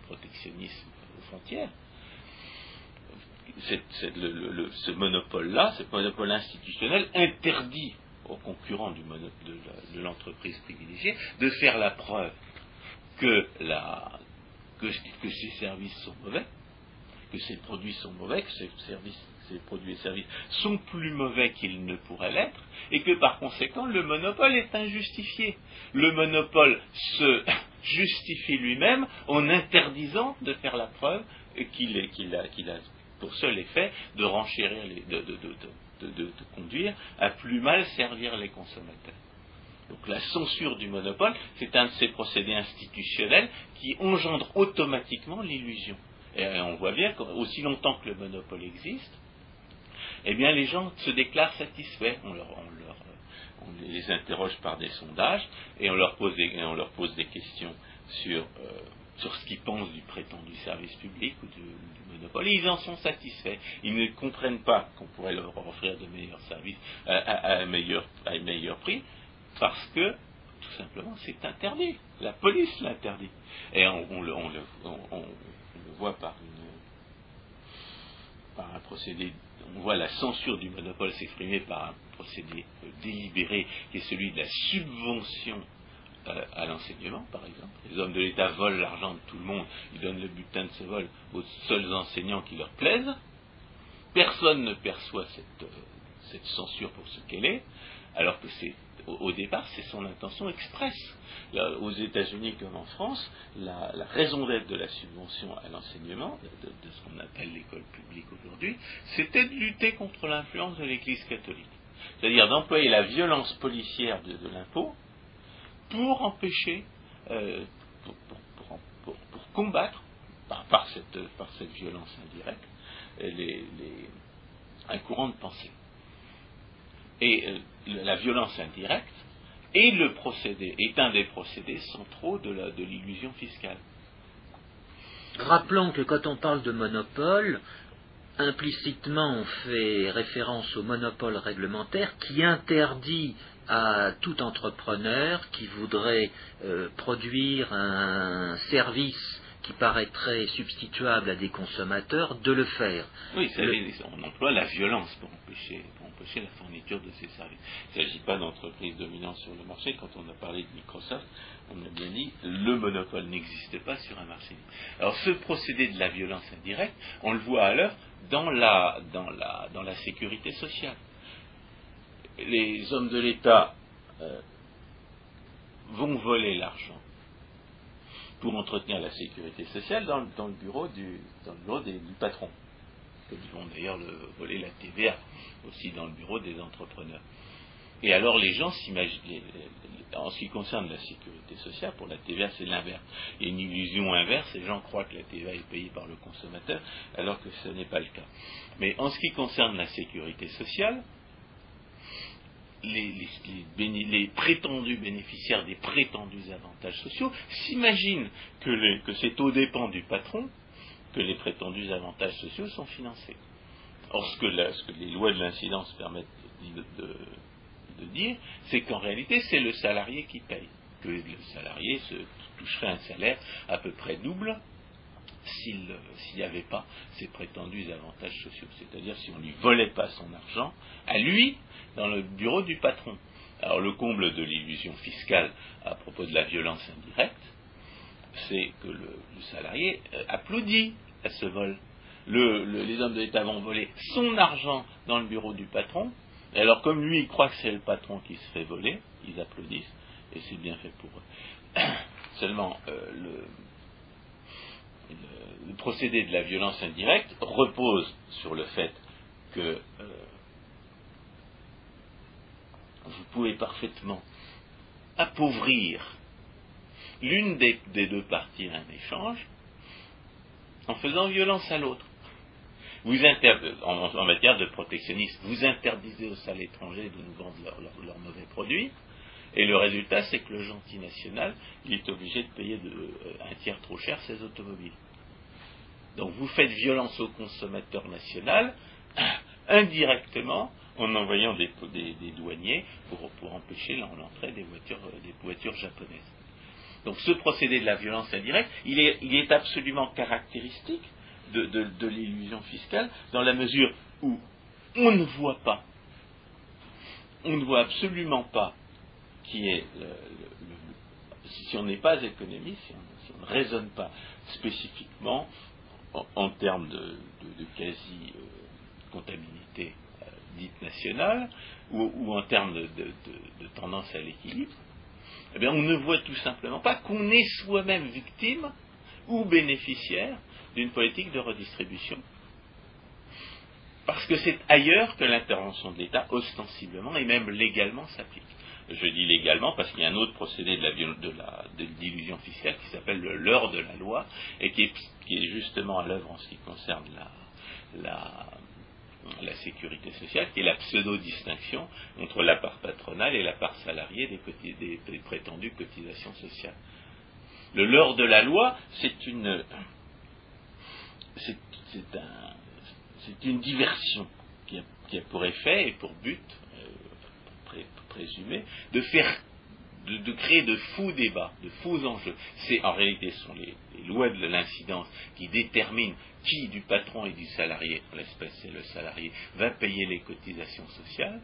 protectionnisme aux frontières. ce monopole-là, ce monopole institutionnel, interdit aux concurrents de, l'entreprise privilégiée de faire la preuve que, ces services sont mauvais, que ces produits sont mauvais, que ces ces produits et services sont plus mauvais qu'ils ne pourraient l'être, et que par conséquent le monopole est injustifié. Le monopole se justifie lui-même en interdisant de faire la preuve qu'il a, pour seul effet de renchérir, de, conduire à plus mal servir les consommateurs. Donc la censure du monopole, c'est un de ces procédés institutionnels qui engendre automatiquement l'illusion. Et on voit bien qu'aussi longtemps que le monopole existe, eh bien les gens se déclarent satisfaits. On, leur, les interroge par des sondages et on leur pose des, on leur pose des questions sur, euh, sur ce qu'ils pensent du prétendu service public ou du, monopole. Et ils en sont satisfaits. Ils ne comprennent pas qu'on pourrait leur offrir de meilleurs services à, un, meilleur, à un meilleur prix parce que tout simplement c'est interdit. La police l'interdit. Et on, le, on, le, voit par, une, par un procédé on voit la censure du monopole s'exprimer par un procédé euh, délibéré qui est celui de la subvention euh, à l'enseignement, par exemple. Les hommes de l'État volent l'argent de tout le monde, ils donnent le butin de ce vol aux seuls enseignants qui leur plaisent. Personne ne perçoit cette, euh, cette censure pour ce qu'elle est, alors que c'est au, départ, c'est son intention expresse. aux États-Unis comme en France, la, raison d'être de la subvention à l'enseignement, de, ce qu'on appelle l'école publique aujourd'hui, c'était de lutter contre l'influence de l'Église catholique. C'est-à-dire d'employer la violence policière de, l'impôt pour empêcher, euh, pour, combattre, par, cette, violence indirecte, un courant de pensée et euh, la violence indirecte est le procédé, est un des procédés centraux de l'illusion fiscale. Rappelons que quand on parle de monopole, implicitement on fait référence au monopole réglementaire qui interdit à tout entrepreneur qui voudrait euh, produire un service qui paraîtrait substituable à des consommateurs de le faire. Oui, on emploie la violence pour empêcher, la fourniture de ces services. Il ne s'agit pas d'entreprise dominante sur le marché. Quand on a parlé de Microsoft, on a bien dit le monopole n'existe pas sur un marché. Alors ce procédé de la violence indirecte, on le voit alors dans la, dans la, dans la sécurité sociale. Les hommes de l'État euh, vont voler l'argent pour entretenir la sécurité sociale dans, le bureau du, dans le bureau du patron. Ils vont d'ailleurs voler la TVA aussi dans le bureau des entrepreneurs. Et alors les gens s'imaginent, en ce qui concerne la sécurité sociale, pour la TVA c'est l'inverse. Il y a une illusion inverse, les gens croient que la TVA est payée par le consommateur, alors que ce n'est pas le cas. Mais en ce qui concerne la sécurité sociale, les, prétendus bénéficiaires des prétendus avantages sociaux s'imaginent que, c'est aux dépens du patron que les prétendus avantages sociaux sont financés. Or, ce que, les lois de l'incidence permettent de, dire, c'est qu'en réalité, c'est le salarié qui paye. Que le salarié se toucherait un salaire à peu près double s'il n'y avait pas ces prétendus avantages sociaux. C'est-à-dire si on ne lui volait pas son argent, à lui, dans le bureau du patron. Alors le comble de l'illusion fiscale à propos de la violence indirecte, c'est que le, salarié euh, applaudit à ce vol. les hommes de l'État vont voler son argent dans le bureau du patron. Et alors, comme lui, il croit que c'est le patron qui se fait voler, ils applaudissent, et c'est bien fait pour eux. Seulement, euh, le, procédé de la violence indirecte repose sur le fait que euh, vous pouvez parfaitement appauvrir l'une des, deux parties à un échange en faisant violence à l'autre. Vous en, matière de protectionnisme, vous interdisez aux salles étrangères de nous vendre leurs mauvais produits, et le résultat, c'est que le gentil national, il est obligé de payer euh, un tiers trop cher ses automobiles. Donc vous faites violence au consommateur national indirectement en envoyant des, douaniers pour, empêcher l'entrée des voitures, euh, des voitures japonaises. Donc ce procédé de la violence indirecte, il est, absolument caractéristique de, l'illusion fiscale dans la mesure où on ne voit pas, on ne voit absolument pas qui est si on n'est pas économiste, si on, ne raisonne pas spécifiquement en, termes de, quasi-comptabilité euh, dite nationale ou, en termes de, tendance à l'équilibre, eh bien, on ne voit tout simplement pas qu'on est soi-même victime ou bénéficiaire d'une politique de redistribution. Parce que c'est ailleurs que l'intervention de l'État, ostensiblement et même légalement, s'applique. Je dis légalement parce qu'il y a un autre procédé de la, d'illusion fiscale qui s'appelle le leurre de la loi et qui est, justement à l'œuvre en ce qui concerne la, la sécurité sociale, qui est la pseudo-distinction entre la part patronale et la part salariée des, des, prétendues cotisations sociales. Le leurre de la loi, c'est une, c'est, un, c'est une diversion qui a, qui pour effet et pour but, présumé, de faire de, créer de faux débats, de faux enjeux. C'est en réalité ce sont les, lois de l'incidence qui déterminent qui du patron et du salarié, en l'espèce c'est le salarié, va payer les cotisations sociales.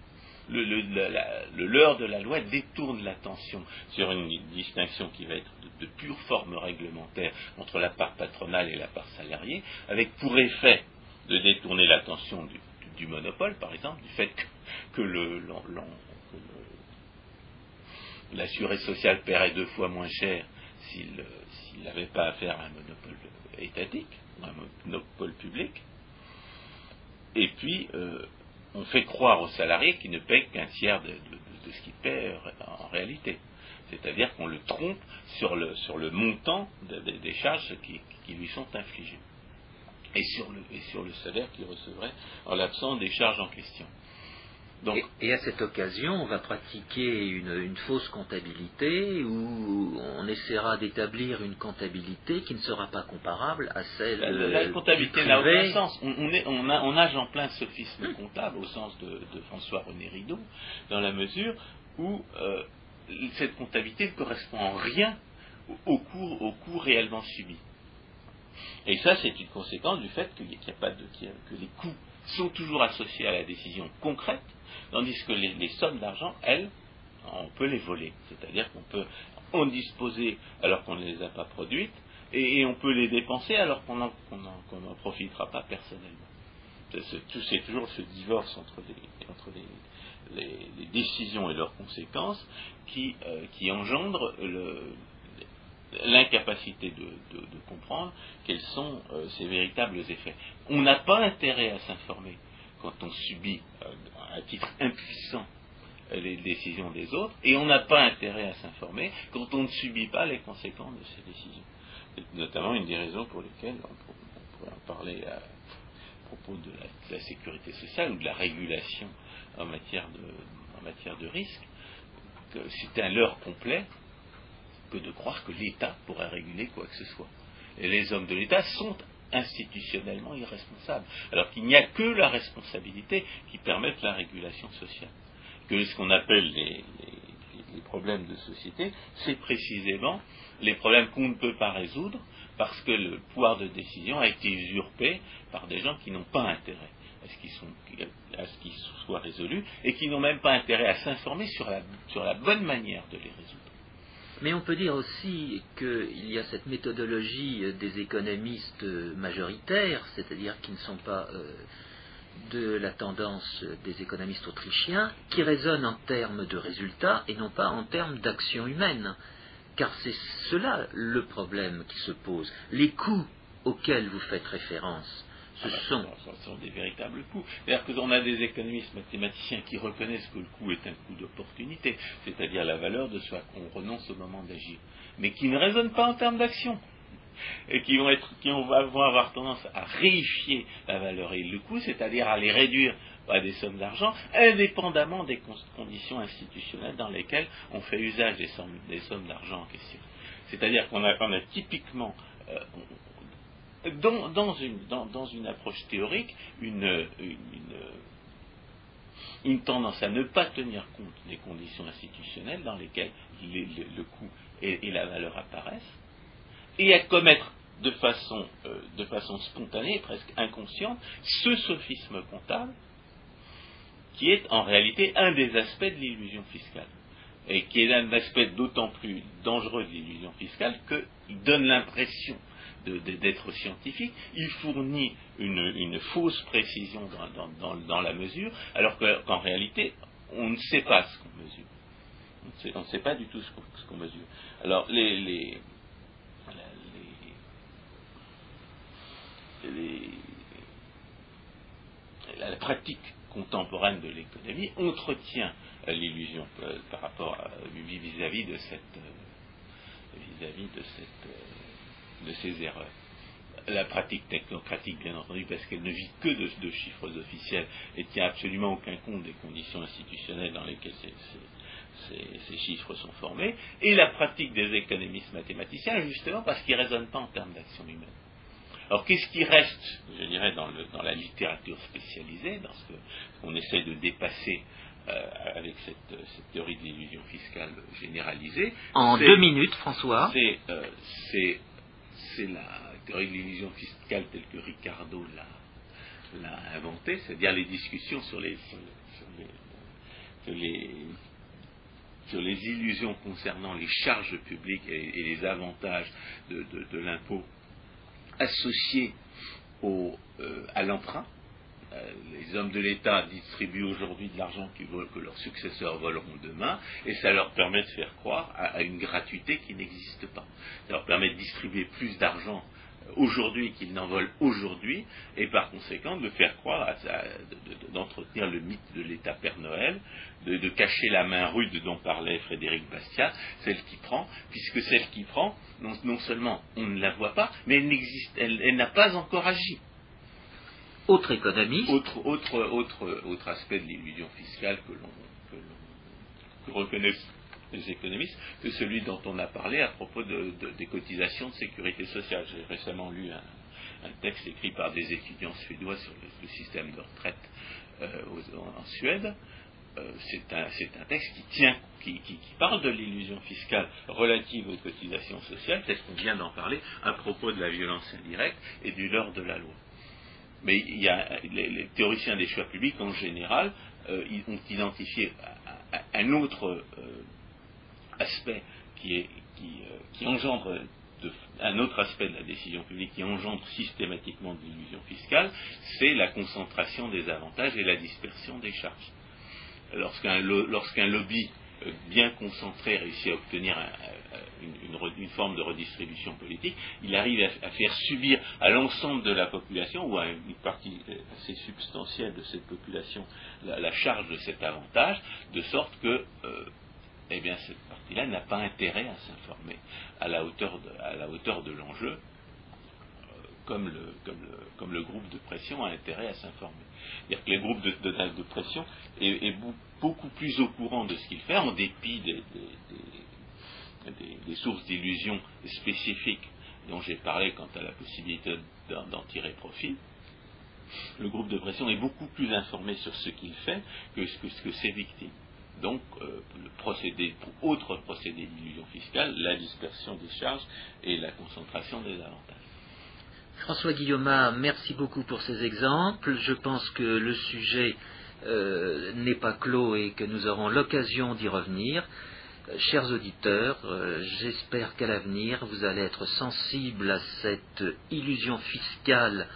Le, le, leurre de la loi détourne l'attention sur une distinction qui va être de, pure forme réglementaire entre la part patronale et la part salariée, avec pour effet de détourner l'attention du, monopole, par exemple, du fait que, le, l'assuré social paierait deux fois moins cher s'il n'avait pas affaire à un monopole étatique, un monopole public. Et puis, euh, on fait croire aux salariés qu'il ne paie qu'un tiers de, ce qu'il paie en réalité. C'est-à-dire qu'on le trompe sur le, montant des charges qui, qui, lui sont infligées. Et sur, le, et sur le salaire qu'il recevrait en l'absence des charges en question et, à cette occasion, on va pratiquer une, fausse comptabilité où on essaiera d'établir une comptabilité qui ne sera pas comparable à celle la, la, la comptabilité n'a aucun sens. On, nage en plein sophisme comptable au sens de, François-René Rideau, dans la mesure où euh, cette comptabilité ne correspond en rien au, coût, au coût réellement subi. Et ça, c'est une conséquence du fait qu'il a pas de, que les coûts sont toujours associés à la décision concrète Tandis que les, sommes d'argent, elles, on peut les voler. C'est-à-dire qu'on peut en disposer alors qu'on ne les a pas produites, et, on peut les dépenser alors qu'on n'en profitera pas personnellement. C'est toujours ce divorce entre les, décisions et leurs conséquences qui, euh, engendre l'incapacité de, comprendre quels sont euh, ces véritables effets. On n'a pas intérêt à s'informer quand on subit euh, à titre impuissant les décisions des autres, et on n'a pas intérêt à s'informer quand on ne subit pas les conséquences de ces décisions. C'est notamment une des raisons pour lesquelles on, pourrait en parler à, propos de la, sécurité sociale ou de la régulation en matière de, en matière de risque, que c'est un leurre complet que de croire que l'État pourrait réguler quoi que ce soit. Et les hommes de l'État sont institutionnellement irresponsable, alors qu'il n'y a que la responsabilité qui permette la régulation sociale. Que ce qu'on appelle les, problèmes de société, c'est précisément les problèmes qu'on ne peut pas résoudre parce que le pouvoir de décision a été usurpé par des gens qui n'ont pas intérêt à ce qu'ils soient résolus et qui n'ont même pas intérêt à s'informer sur la bonne manière de les résoudre. Mais on peut dire aussi qu'il y a cette méthodologie des économistes majoritaires, c'est-à-dire qui ne sont pas euh, de la tendance des économistes autrichiens, qui raisonnent en termes de résultats et non pas en termes d'action humaine. Car c'est cela le problème qui se pose. Les coûts auxquels vous faites référence, ce sont... Des véritables coûts. C'est-à-dire qu'on a des économistes mathématiciens qui reconnaissent que le coût est un coût d'opportunité, c'est-à-dire la valeur de ce à quoi on renonce au moment d'agir, mais qui ne raisonnent pas en termes d'action et qui vont, avoir tendance à réifier la valeur et le coût, c'est-à-dire à les réduire à des sommes d'argent, indépendamment des conditions institutionnelles dans lesquelles on fait usage des sommes, d'argent en question. C'est-à-dire qu'on a, a, typiquement, euh, dans, une, approche théorique, une, tendance à ne pas tenir compte des conditions institutionnelles dans lesquelles le, coût et, la valeur apparaissent, et à commettre de façon, euh, de spontanée, presque inconsciente, ce sophisme comptable qui est en réalité un des aspects de l'illusion fiscale et qui est un aspect d'autant plus dangereux de l'illusion fiscale qu'il donne l'impression d'être scientifique, il fournit une, fausse précision dans, la mesure, alors qu'en réalité, on ne sait pas ce qu'on mesure. On ne sait pas du tout ce qu'on mesure. Alors, les, les, la pratique contemporaine de l'économie entretient l'illusion euh, par rapport vis-à-vis de cette vis-à-vis de cette de ces erreurs. La pratique technocratique, bien entendu, parce qu'elle ne vit que de, chiffres officiels et tient absolument aucun compte des conditions institutionnelles dans lesquelles ces, chiffres sont formés, et la pratique des économistes mathématiciens, justement parce qu'ils ne raisonnent pas en termes d'action humaine. Alors qu'est-ce qui reste, je dirais, dans, la littérature spécialisée, dans ce qu'on essaie de dépasser euh, avec cette, théorie de l'illusion fiscale généralisée? En deux minutes, François. C'est euh, c'est la théorie de l'illusion fiscale telle que Ricardo l'a inventée, c'est-à-dire les discussions sur les, sur les, illusions concernant les charges publiques et, les avantages de, l'impôt associés euh, à l'emprunt. Euh, les hommes de l'État distribuent aujourd'hui de l'argent que leurs successeurs voleront demain, et ça leur permet de faire croire à, une gratuité qui n'existe pas. Ça leur permet de distribuer plus d'argent euh, aujourd'hui qu'ils n'en volent aujourd'hui, et par conséquent de faire croire, d'entretenir le mythe de l'État Père Noël, de, cacher la main rude dont parlait Frédéric Bastiat, celle qui prend, puisque celle qui prend, non, seulement on ne la voit pas, mais elle n'a pas encore agi autre économiste. Autre, aspect de l'illusion fiscale que l'on reconnaissent les économistes, que celui dont on a parlé à propos de, des cotisations de sécurité sociale. J'ai récemment lu un, texte écrit par des étudiants suédois sur le, système de retraite euh, en Suède. Euh, c'est un, texte qui tient, qui, qui parle de l'illusion fiscale relative aux cotisations sociales, tel qu'on vient d'en parler, à propos de la violence indirecte et du leurre de la loi? Mais il y a, les, théoriciens des choix publics, en général, euh, ont identifié un autre euh, aspect qui, est, qui, euh, engendre un autre aspect de la décision publique qui engendre systématiquement de l'illusion fiscale, c'est la concentration des avantages et la dispersion des charges. Lorsqu'un lobby bien concentré réussit à obtenir une, forme de redistribution politique, il arrive à, faire subir à l'ensemble de la population, ou à une partie assez substantielle de cette population, la, charge de cet avantage, de sorte que euh, eh bien, cette partie-là n'a pas intérêt à s'informer à la hauteur de, l'enjeu, euh, comme, le, groupe de pression a intérêt à s'informer. C'est-à-dire que les groupes de, pression est, beaucoup plus au courant de ce qu'il fait, en dépit des sources d'illusions spécifiques dont j'ai parlé quant à la possibilité d'en tirer profit, le groupe de pression est beaucoup plus informé sur ce qu'il fait que ce que, ses victimes. Donc, euh, le procédé, pour autre procédé d'illusion fiscale, la dispersion des charges et la concentration des avantages. François Guillaume, merci beaucoup pour ces exemples. Je pense que le sujet euh, n'est pas clos et que nous aurons l'occasion d'y revenir. chers auditeurs, j'espère qu'à l'avenir, vous allez être sensibles à cette illusion fiscale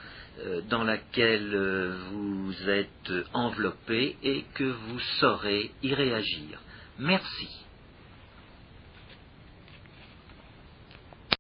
dans laquelle vous êtes enveloppés et que vous saurez y réagir. Merci.